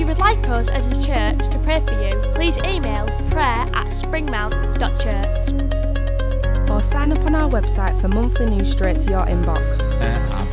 If you would like us as a church to pray for you, please email prayer at springmount.church. or sign up on our website for monthly news straight to your inbox. Uh, I've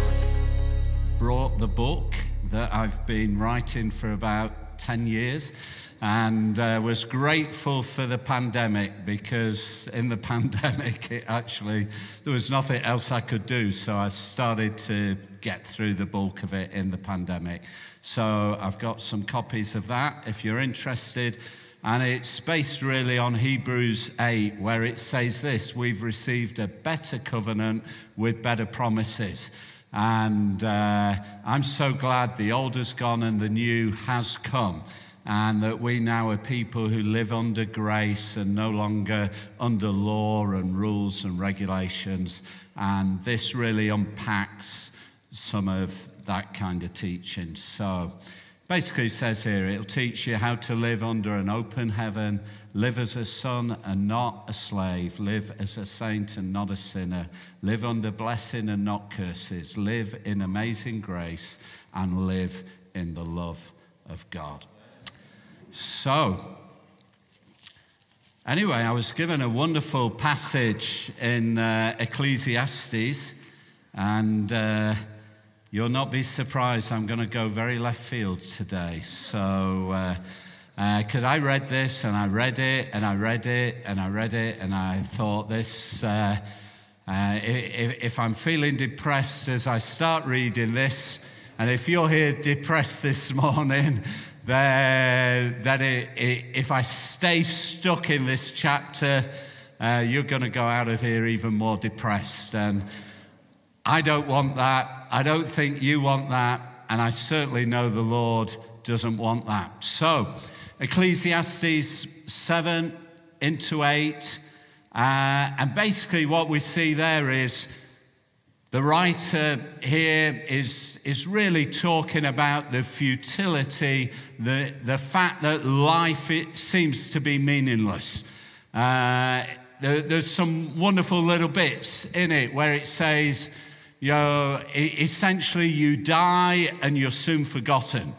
brought the book that I've been writing for about 10 years and uh, was grateful for the pandemic because in the pandemic it actually there was nothing else I could do so I started to get through the bulk of it in the pandemic so I've got some copies of that if you're interested and it's based really on Hebrews 8, where it says this We've received a better covenant with better promises. And uh, I'm so glad the old has gone and the new has come. And that we now are people who live under grace and no longer under law and rules and regulations. And this really unpacks some of that kind of teaching. So, Basically, it says here it'll teach you how to live under an open heaven, live as a son and not a slave, live as a saint and not a sinner, live under blessing and not curses, live in amazing grace, and live in the love of God. So, anyway, I was given a wonderful passage in uh, Ecclesiastes, and uh, You'll not be surprised, I'm going to go very left field today. So, because uh, uh, I read this and I read it and I read it and I read it and I thought this, uh, if, if I'm feeling depressed as I start reading this, and if you're here depressed this morning, then, then it, it, if I stay stuck in this chapter, uh, you're going to go out of here even more depressed. And I don't want that. I don't think you want that. And I certainly know the Lord doesn't want that. So, Ecclesiastes 7 into 8. Uh, and basically, what we see there is the writer here is, is really talking about the futility, the, the fact that life it seems to be meaningless. Uh, there, there's some wonderful little bits in it where it says, you know, essentially you die and you're soon forgotten.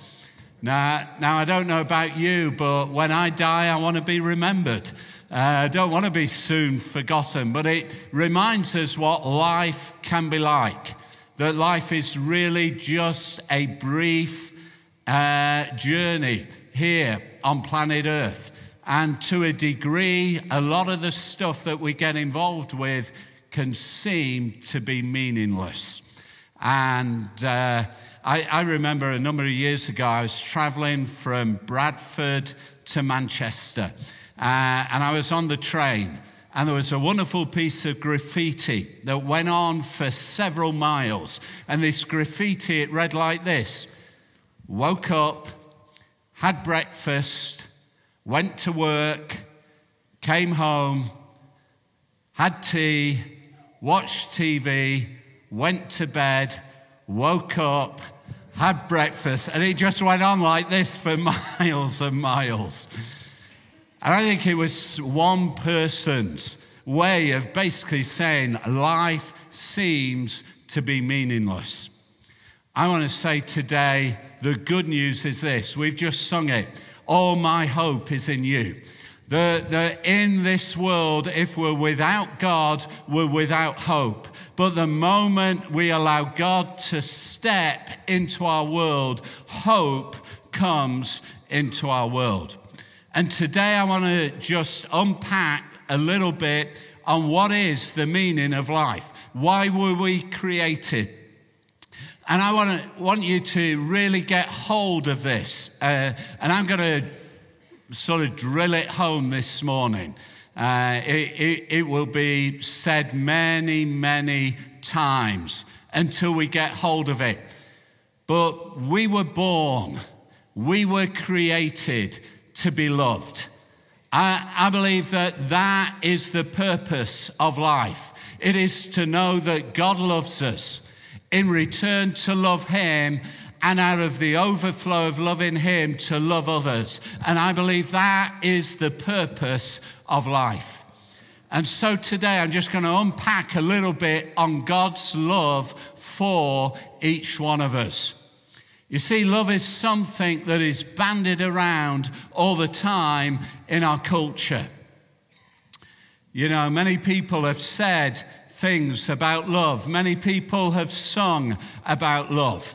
Now, now, I don't know about you, but when I die, I want to be remembered. Uh, I don't want to be soon forgotten, but it reminds us what life can be like. That life is really just a brief uh, journey here on planet Earth. And to a degree, a lot of the stuff that we get involved with can seem to be meaningless. And uh, I, I, remember a number of years ago, I was traveling from Bradford to Manchester, uh, Uh, and I was on the train. And there was a wonderful piece of graffiti that went on for several miles. And this graffiti, it read like this Woke up, had breakfast, went to work, came home, had tea, watched TV, went to bed, woke up, had breakfast, and it just went on like this for miles and miles. And I think it was one person's way of basically saying life seems to be meaningless. I want to say today the good news is this we've just sung it. All my hope is in you. That in this world, if we're without God, we're without hope. But the moment we allow God to step into our world, hope comes into our world. And today I want to just unpack a little bit on what is the meaning of life. Why were we created? And I want, to, want you to really get hold of this. Uh, and I'm going to sort of drill it home this morning. Uh, it, it, it will be said many, many times until we get hold of it. But we were born, we were created to be loved. I, I believe that that is the purpose of life. It is to know that God loves us, in return to love Him, and out of the overflow of loving Him to love others. And I believe that is the purpose of life. And so today I'm just going to unpack a little bit on God's love for each one of us. You see, love is something that is bandied around all the time in our culture. You know, many people have said things about love, many people have sung about love.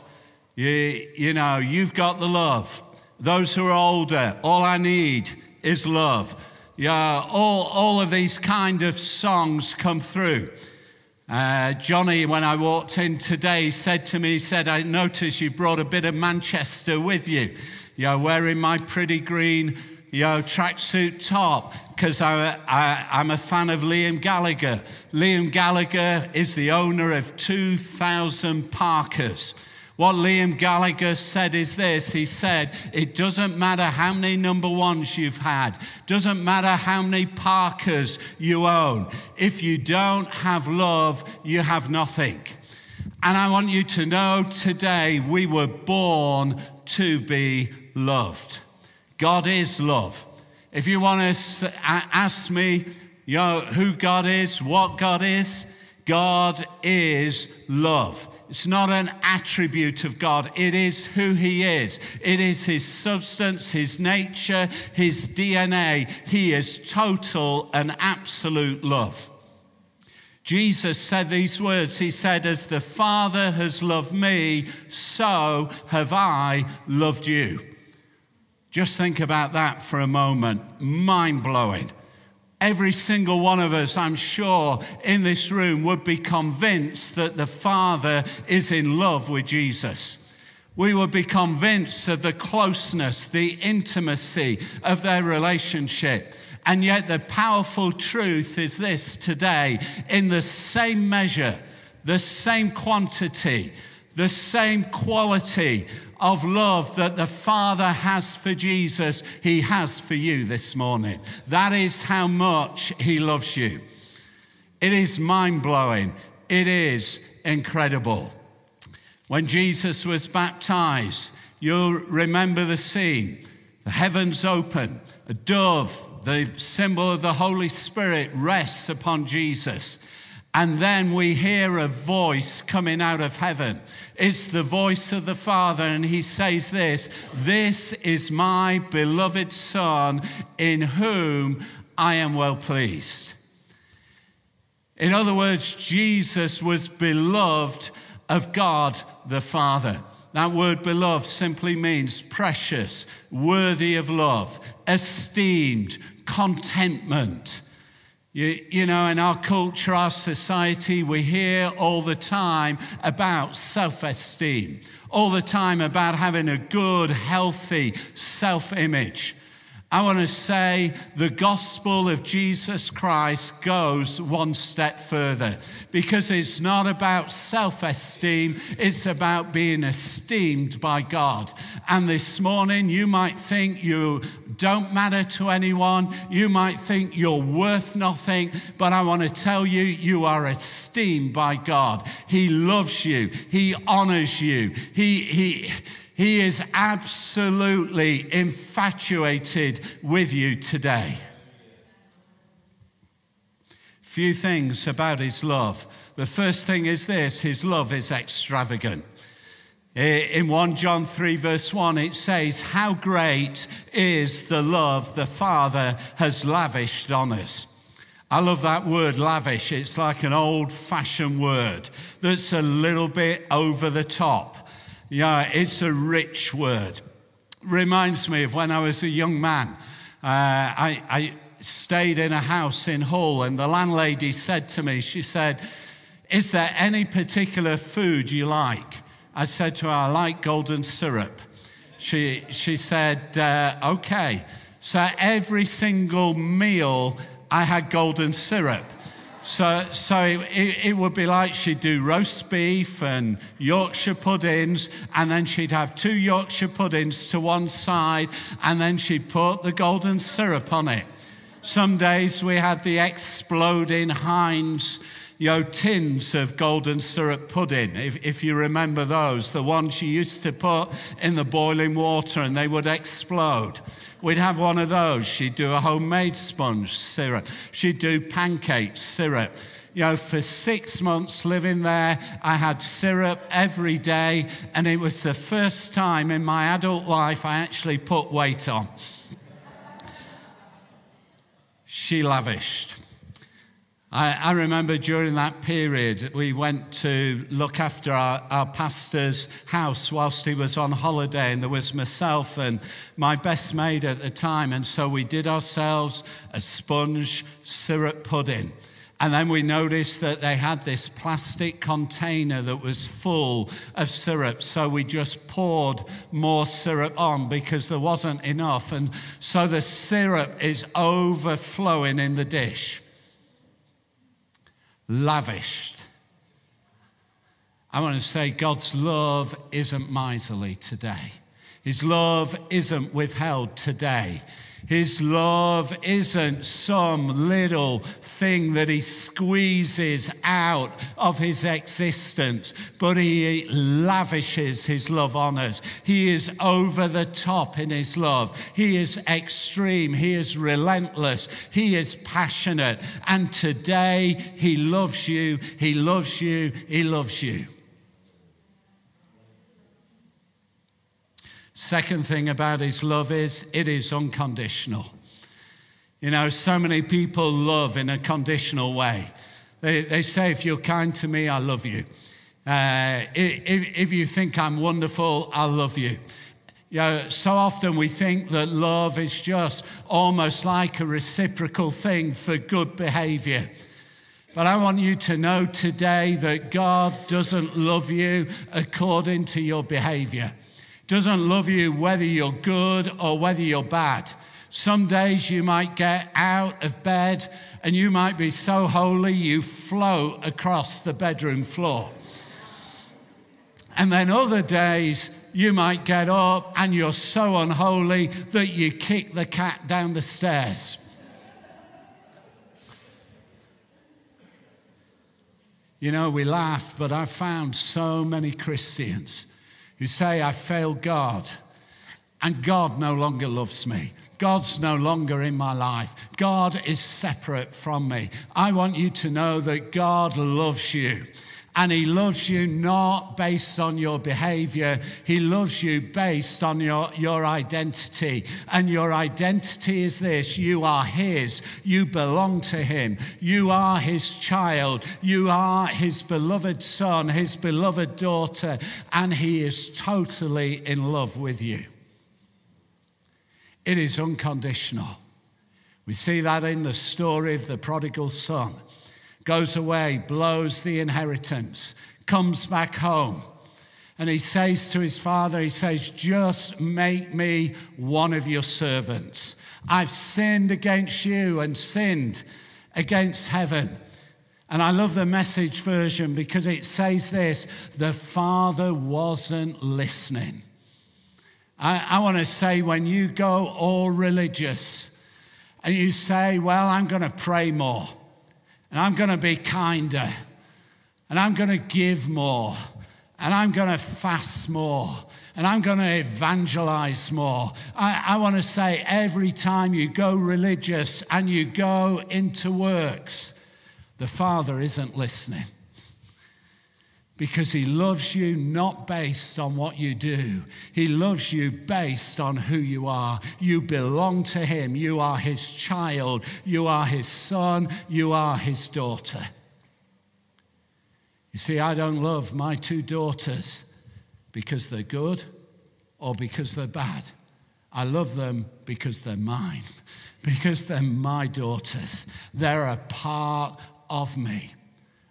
You, you know, you've got the love. Those who are older, all I need is love. Yeah, all, all of these kind of songs come through. Uh, Johnny, when I walked in today, said to me, said, I noticed you brought a bit of Manchester with you. You're wearing my pretty green you know, tracksuit top because I, I, I'm a fan of Liam Gallagher. Liam Gallagher is the owner of 2,000 Parkers. What Liam Gallagher said is this He said, It doesn't matter how many number ones you've had, doesn't matter how many Parkers you own. If you don't have love, you have nothing. And I want you to know today we were born to be loved. God is love. If you want to ask me, you know, who God is, what God is, God is love. It's not an attribute of God. It is who He is. It is His substance, His nature, His DNA. He is total and absolute love. Jesus said these words. He said, As the Father has loved me, so have I loved you. Just think about that for a moment. Mind blowing. Every single one of us, I'm sure, in this room would be convinced that the Father is in love with Jesus. We would be convinced of the closeness, the intimacy of their relationship. And yet, the powerful truth is this today in the same measure, the same quantity, the same quality of love that the Father has for Jesus, He has for you this morning. That is how much He loves you. It is mind blowing, it is incredible. When Jesus was baptized, you'll remember the scene. The heavens open, a dove, the symbol of the Holy Spirit, rests upon Jesus. And then we hear a voice coming out of heaven. It's the voice of the Father, and he says this This is my beloved Son, in whom I am well pleased. In other words, Jesus was beloved of God the Father. That word beloved simply means precious, worthy of love, esteemed, contentment. You, you, know, in our culture, our society, we hear all the time about self esteem, all the time about having a good, healthy self image. I want to say the gospel of Jesus Christ goes one step further because it's not about self esteem, it's about being esteemed by God. And this morning, you might think you don't matter to anyone, you might think you're worth nothing, but I want to tell you, you are esteemed by God. He loves you, He honors you, He, He, he is absolutely infatuated with you today. Few things about his love. The first thing is this his love is extravagant. In 1 John 3, verse 1, it says, How great is the love the Father has lavished on us. I love that word lavish. It's like an old fashioned word that's a little bit over the top. Yeah, it's a rich word. Reminds me of when I was a young man. Uh, I, I stayed in a house in Hull, and the landlady said to me, She said, Is there any particular food you like? I said to her, I like golden syrup. She, she said, uh, Okay. So every single meal, I had golden syrup. So, so it, it, would be like she'd do roast beef and Yorkshire puddings, and then she'd have two Yorkshire puddings to one side, and then she'd put the golden syrup on it. Some days we had the exploding Heinz you know, tins of golden syrup pudding, if, if you remember those, the ones you used to put in the boiling water and they would explode. We'd have one of those. She'd do a homemade sponge syrup. She'd do pancakes syrup. You know, for six months living there, I had syrup every day, and it was the first time in my adult life I actually put weight on. she lavished. I, I, remember during that period, we went to look after our, our, pastor's house whilst he was on holiday, and there was myself and my best maid at the time. And so we did ourselves a sponge syrup pudding. And then we noticed that they had this plastic container that was full of syrup. So we just poured more syrup on because there wasn't enough. And so the syrup is overflowing in the dish lavished. I want to say God's love isn't miserly today. His love isn't withheld today. His love isn't some little thing that he squeezes out of his existence, but he lavishes his love on us. He is over the top in his love. He is extreme. He is relentless. He is passionate. And today he loves you. He loves you. He loves you. Second thing about his love is it is unconditional. You know, so many people love in a conditional way. They, they say, if you're kind to me, I love you. Uh, if, if you think I'm wonderful, I love you. You know, so often we think that love is just almost like a reciprocal thing for good behavior. But I want you to know today that God doesn't love you according to your behavior doesn't love you whether you're good or whether you're bad. Some days you might get out of bed and you might be so holy you float across the bedroom floor. And then other days you might get up and you're so unholy that you kick the cat down the stairs. You know, we laugh, but I've found so many Christians who say, I failed God, and God no longer loves me. God's no longer in my life. God is separate from me. I want you to know that God loves you. And he loves you not based on your behavior. He loves you based on your, your identity. And your identity is this you are his. You belong to him. You are his child. You are his beloved son, his beloved daughter. And he is totally in love with you. It is unconditional. We see that in the story of the prodigal son goes away, blows the inheritance, comes back home. And he says to his father, he says, Just make me one of your servants. I've sinned against you and sinned against heaven. And I love the message version because it says this the father wasn't listening. I, I want to say, when you go all religious and you say, Well, I'm going to pray more and I'm going to be kinder, and I'm going to give more, and I'm going to fast more, and I'm going to evangelize more. I, I want to say every time you go religious and you go into works, the Father isn't listening because he loves you not based on what you do. He loves you based on who you are. You belong to him. You are his child. You are his son. You are his daughter. You see, I don't love my two daughters because they're good or because they're bad. I love them because they're mine, because they're my daughters. They're a part of me.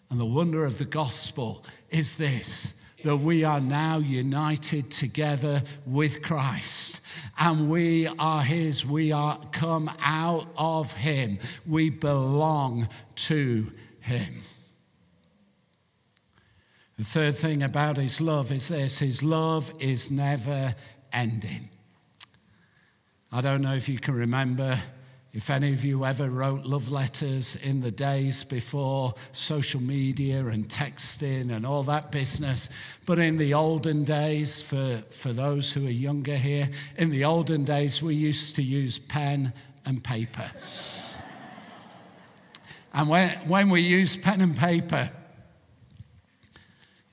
And the wonder of the gospel is this that we are now united together with Christ. And we are his we are come out of him. We belong to him. The third thing about his love is this his love is never ending. I don't know if you can remember If any of you ever wrote love letters in the days before social media and texting and all that business, but in the olden days, for, for those who are younger here, in the olden days, we used to use pen and paper. and when, when we used pen and paper,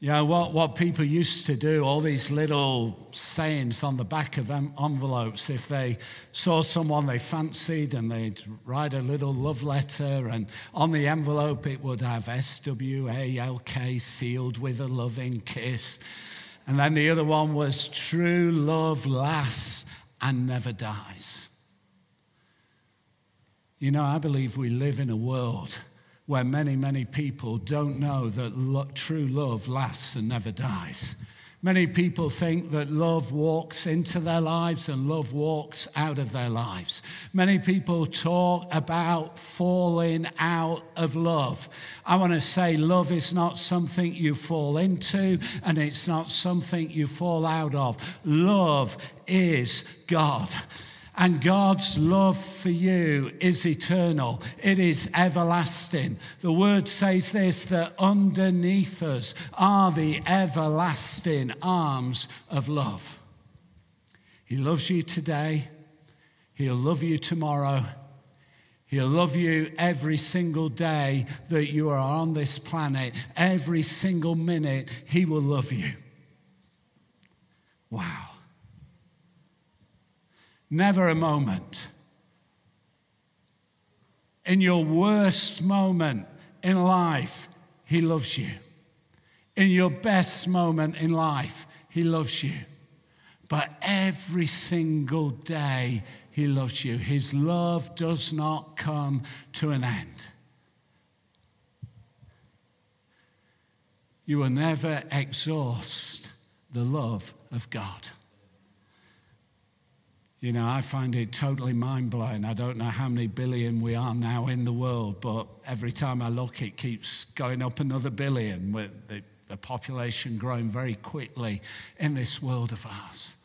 you know, what, what people used to do, all these little sayings on the back of envelopes, if they saw someone they fancied and they'd write a little love letter, and on the envelope it would have S W A L K sealed with a loving kiss. And then the other one was true love lasts and never dies. You know, I believe we live in a world where many, many people don't know that lo- true love lasts and never dies. Many people think that love walks into their lives and love walks out of their lives. Many people talk about falling out of love. I want to say love is not something you fall into and it's not something you fall out of. Love is God. And God's love for you is eternal, it is everlasting. The word says this that underneath us are the everlasting arms of love. He loves you today, He'll love you tomorrow. He'll love you every single day that you are on this planet. Every single minute, He will love you. Wow. Never a moment. In your worst moment in life, He loves you. In your best moment in life, He loves you. But every single day, He loves you. His love does not come to an end. You will never exhaust the love of God. You know, I find it totally mind blowing. I don't know how many billion we are now in the world, but every time I look, it keeps going up another billion with the, the population growing very quickly in this world of ours.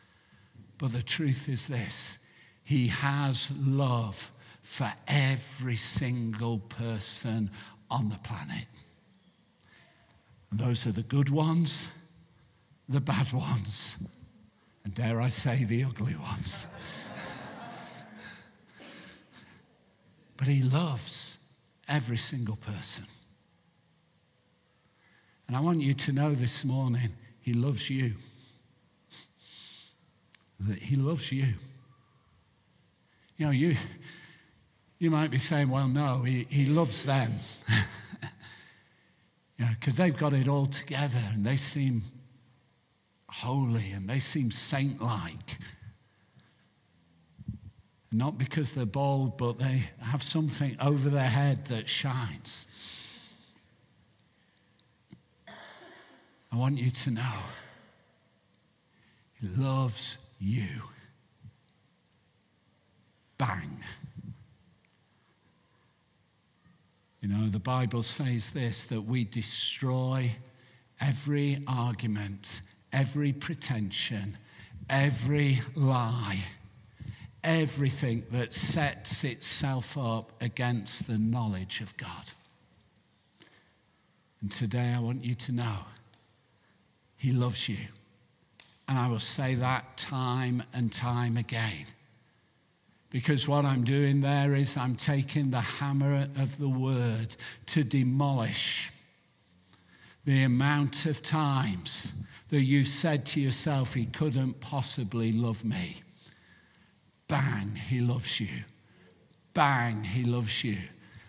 But the truth is this He has love for every single person on the planet. Those are the good ones, the bad ones, and dare I say, the ugly ones. but he loves every single person. And I want you to know this morning, he loves you. That he loves you. You know, you, you might be saying, well, no, he, he loves them. yeah, because they've got it all together and they seem holy and they seem saint like. Not because they're bald, but they have something over their head that shines. I want you to know He loves you. Bang. You know, the Bible says this that we destroy every argument every pretension, every lie, everything that sets itself up against the knowledge of God. And today I want you to know He loves you. And I will say that time and time again. Because what I'm doing there is I'm taking the hammer of the word to demolish the amount of times that you said to yourself, He couldn't possibly love me. Bang, He loves you. Bang, He loves you.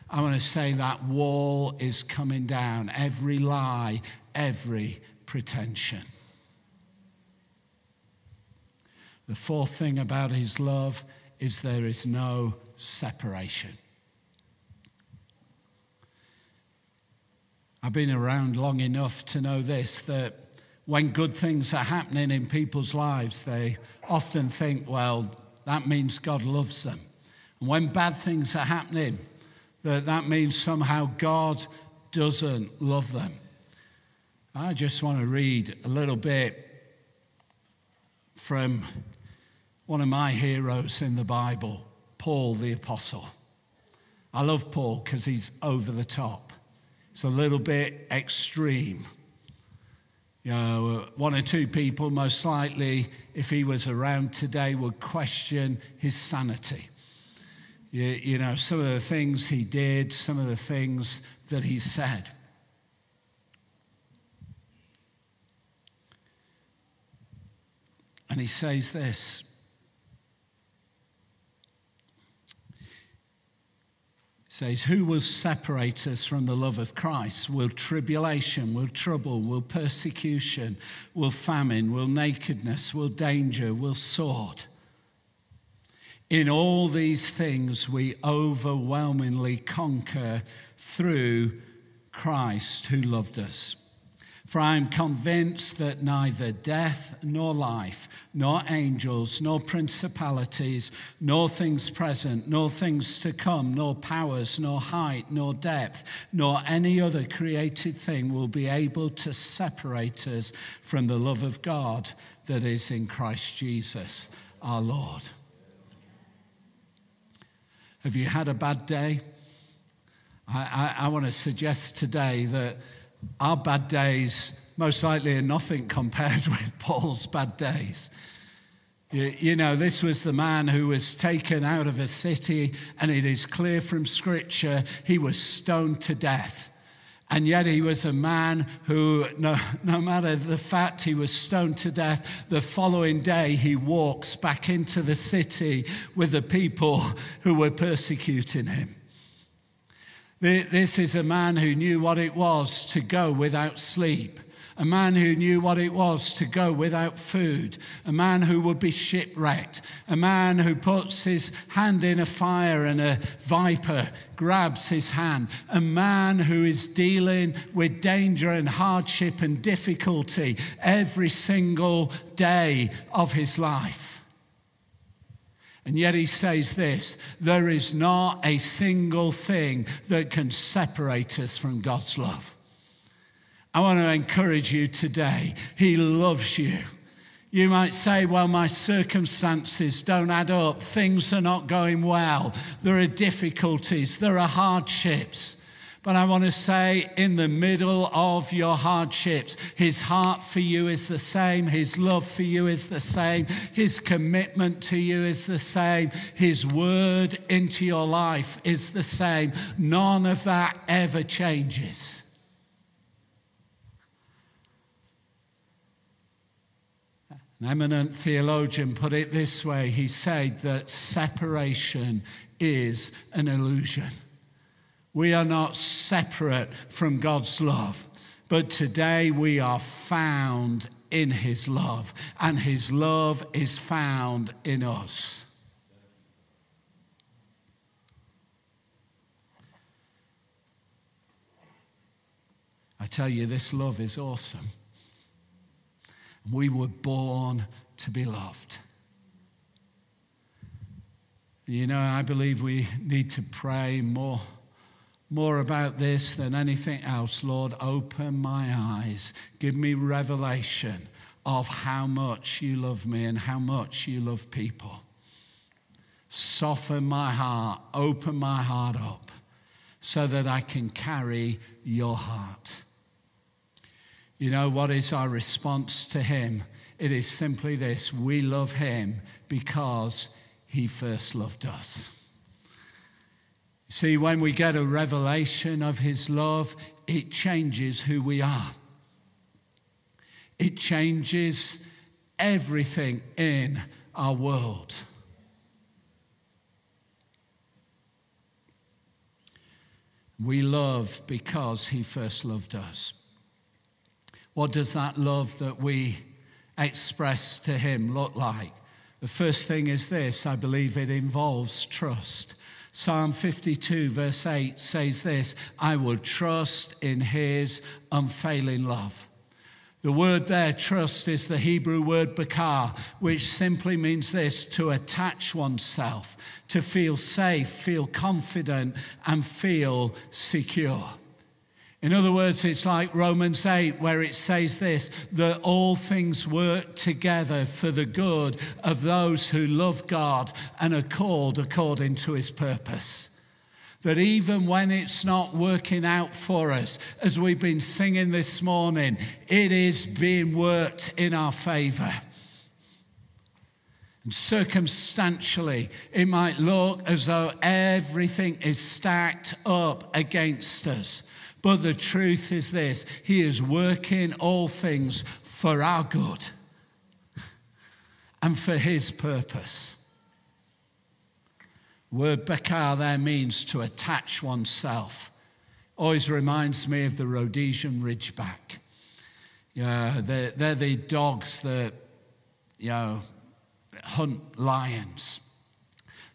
I want to say that wall is coming down. Every lie, every pretension. The fourth thing about His love is there is no separation. I've been around long enough to know this that when good things are happening in people's lives, they often think, well, that means God loves them. And when bad things are happening, that that means somehow God doesn't love them. I just want to read a little bit from one of my heroes in the Bible, Paul the Apostle. I love Paul because he's over the top. It's a little bit extreme. You know, uh, one or two people, most likely, if he was around today, would question his sanity. You, you know, some of the things he did, some of the things that he said. And he says this says, Who will separate us from the love of Christ? Will tribulation, will trouble, will persecution, will famine, will nakedness, will danger, will sword? In all these things, we overwhelmingly conquer through Christ who loved us. For I am convinced that neither death nor life, nor angels, nor principalities, nor things present, nor things to come, nor powers, nor height, nor depth, nor any other created thing will be able to separate us from the love of God that is in Christ Jesus our Lord. Have you had a bad day? I, I, I want to suggest today that our bad days most likely are nothing compared with Paul's bad days. You, know, this was the man who was taken out of a city, and it is clear from Scripture he was stoned to death. And yet he was a man who, no, no matter the fact he was stoned to death, the following day he walks back into the city with the people who were persecuting him. This is a man who knew what it was to go without sleep, a man who knew what it was to go without food, a man who would be shipwrecked, a man who puts his hand in a fire and a viper grabs his hand, a man who is dealing with danger and hardship and difficulty every single day of his life. And yet he says this there is not a single thing that can separate us from God's love. I want to encourage you today. He loves you. You might say, well, my circumstances don't add up. Things are not going well. There are difficulties. There are hardships. But I want to say, in the middle of your hardships, his heart for you is the same. His love for you is the same. His commitment to you is the same. His word into your life is the same. None of that ever changes. An eminent theologian put it this way he said that separation is an illusion. We are not separate from God's love, but today we are found in His love, and His love is found in us. I tell you, this love is awesome. We were born to be loved. You know, I believe we need to pray more more about this than anything else, Lord, open my eyes. Give me revelation of how much you love me and how much you love people. Soften my heart, open my heart up so that I can carry your heart. You know what is our response to him? It is simply this we love him because he first loved us. See, when we get a revelation of His love, it changes who we are. It changes everything in our world. We love because He first loved us. What does that love that we express to Him look like? The first thing is this I believe it involves trust. Psalm 52, verse 8 says this I will trust in his unfailing love. The word there, trust, is the Hebrew word bakar, which simply means this to attach oneself, to feel safe, feel confident, and feel secure. In other words, it's like Romans 8, where it says this that all things work together for the good of those who love God and are called according to his purpose. That even when it's not working out for us, as we've been singing this morning, it is being worked in our favor. And circumstantially, it might look as though everything is stacked up against us. But the truth is this He is working all things for our good and for His purpose. Word bekar there means to attach oneself. Always reminds me of the Rhodesian Ridgeback. Yeah, they're, they're the dogs that, you know, hunt lions.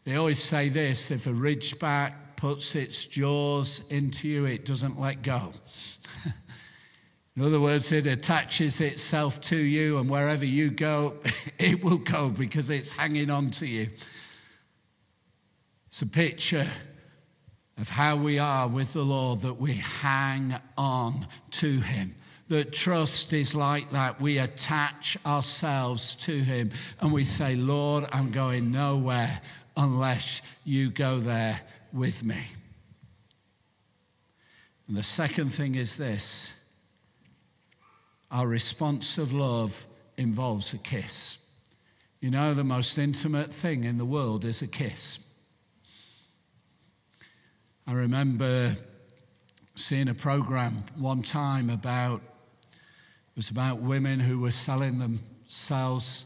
They always say this if a ridgeback puts its jaws into you, it doesn't let go. In other words, it attaches itself to you, and wherever you go, it will go because it's hanging on to you. It's a picture of how we are with the Lord, that we hang on to Him that trust is like that. We attach ourselves to Him and we say, Lord, I'm going nowhere unless you go there with me. And the second thing is this our response of love involves a kiss. You know, the most intimate thing in the world is a kiss. I remember seeing a program one time about it was about women who were selling themselves,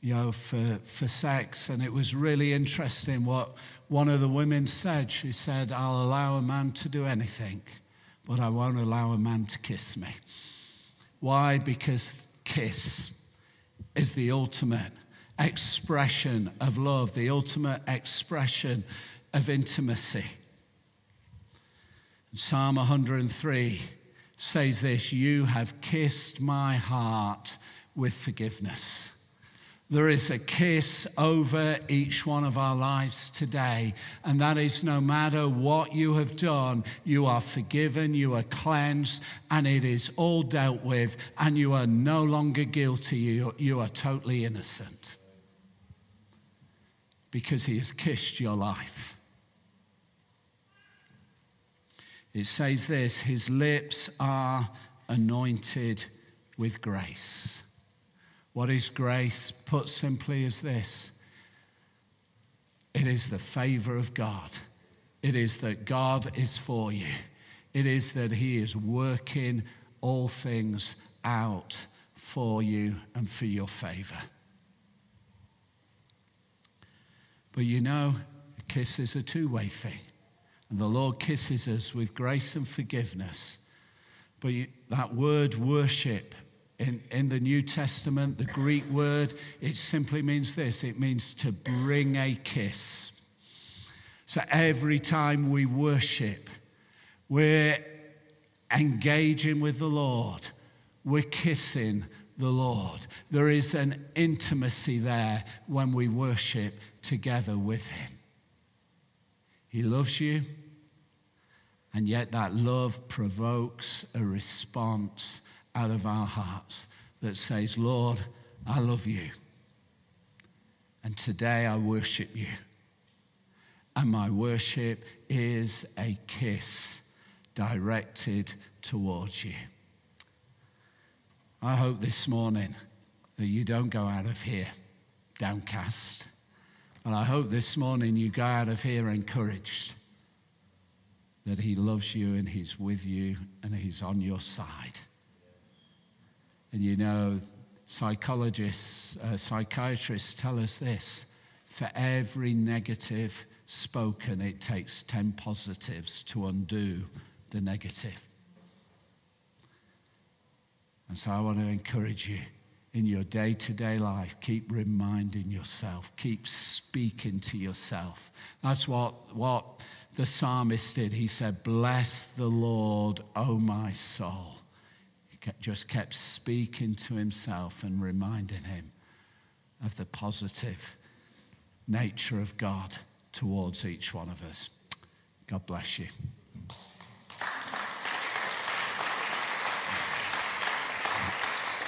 you know, for, for sex. And it was really interesting what one of the women said. She said, I'll allow a man to do anything, but I won't allow a man to kiss me. Why? Because kiss is the ultimate expression of love, the ultimate expression of intimacy. Psalm 103 says this You have kissed my heart with forgiveness. There is a kiss over each one of our lives today, and that is no matter what you have done, you are forgiven, you are cleansed, and it is all dealt with, and you are no longer guilty, you, you are totally innocent. Because he has kissed your life. It says this His lips are anointed with grace. What is grace? Put simply is this it is the favor of God. It is that God is for you. It is that He is working all things out for you and for your favor. But you know, a kiss is a two way thing. And the Lord kisses us with grace and forgiveness. But that word worship in, in the New Testament, the Greek word, it simply means this it means to bring a kiss. So every time we worship, we're engaging with the Lord, we're kissing the Lord. There is an intimacy there when we worship together with Him. He loves you. And yet, that love provokes a response out of our hearts that says, Lord, I love you. And today I worship you. And my worship is a kiss directed towards you. I hope this morning that you don't go out of here downcast. And I hope this morning you go out of here encouraged that He loves you and He's with you and He's on your side. And you know, psychologists, uh, psychiatrists tell us this for every negative spoken, it takes 10 positives to undo the negative. And so I want to encourage you in your day to day life, keep reminding yourself, keep speaking to yourself. That's what, what the psalmist did. He said, Bless the Lord, O my soul. Just kept speaking to himself and reminding him of the positive nature of God towards each one of us. God bless you.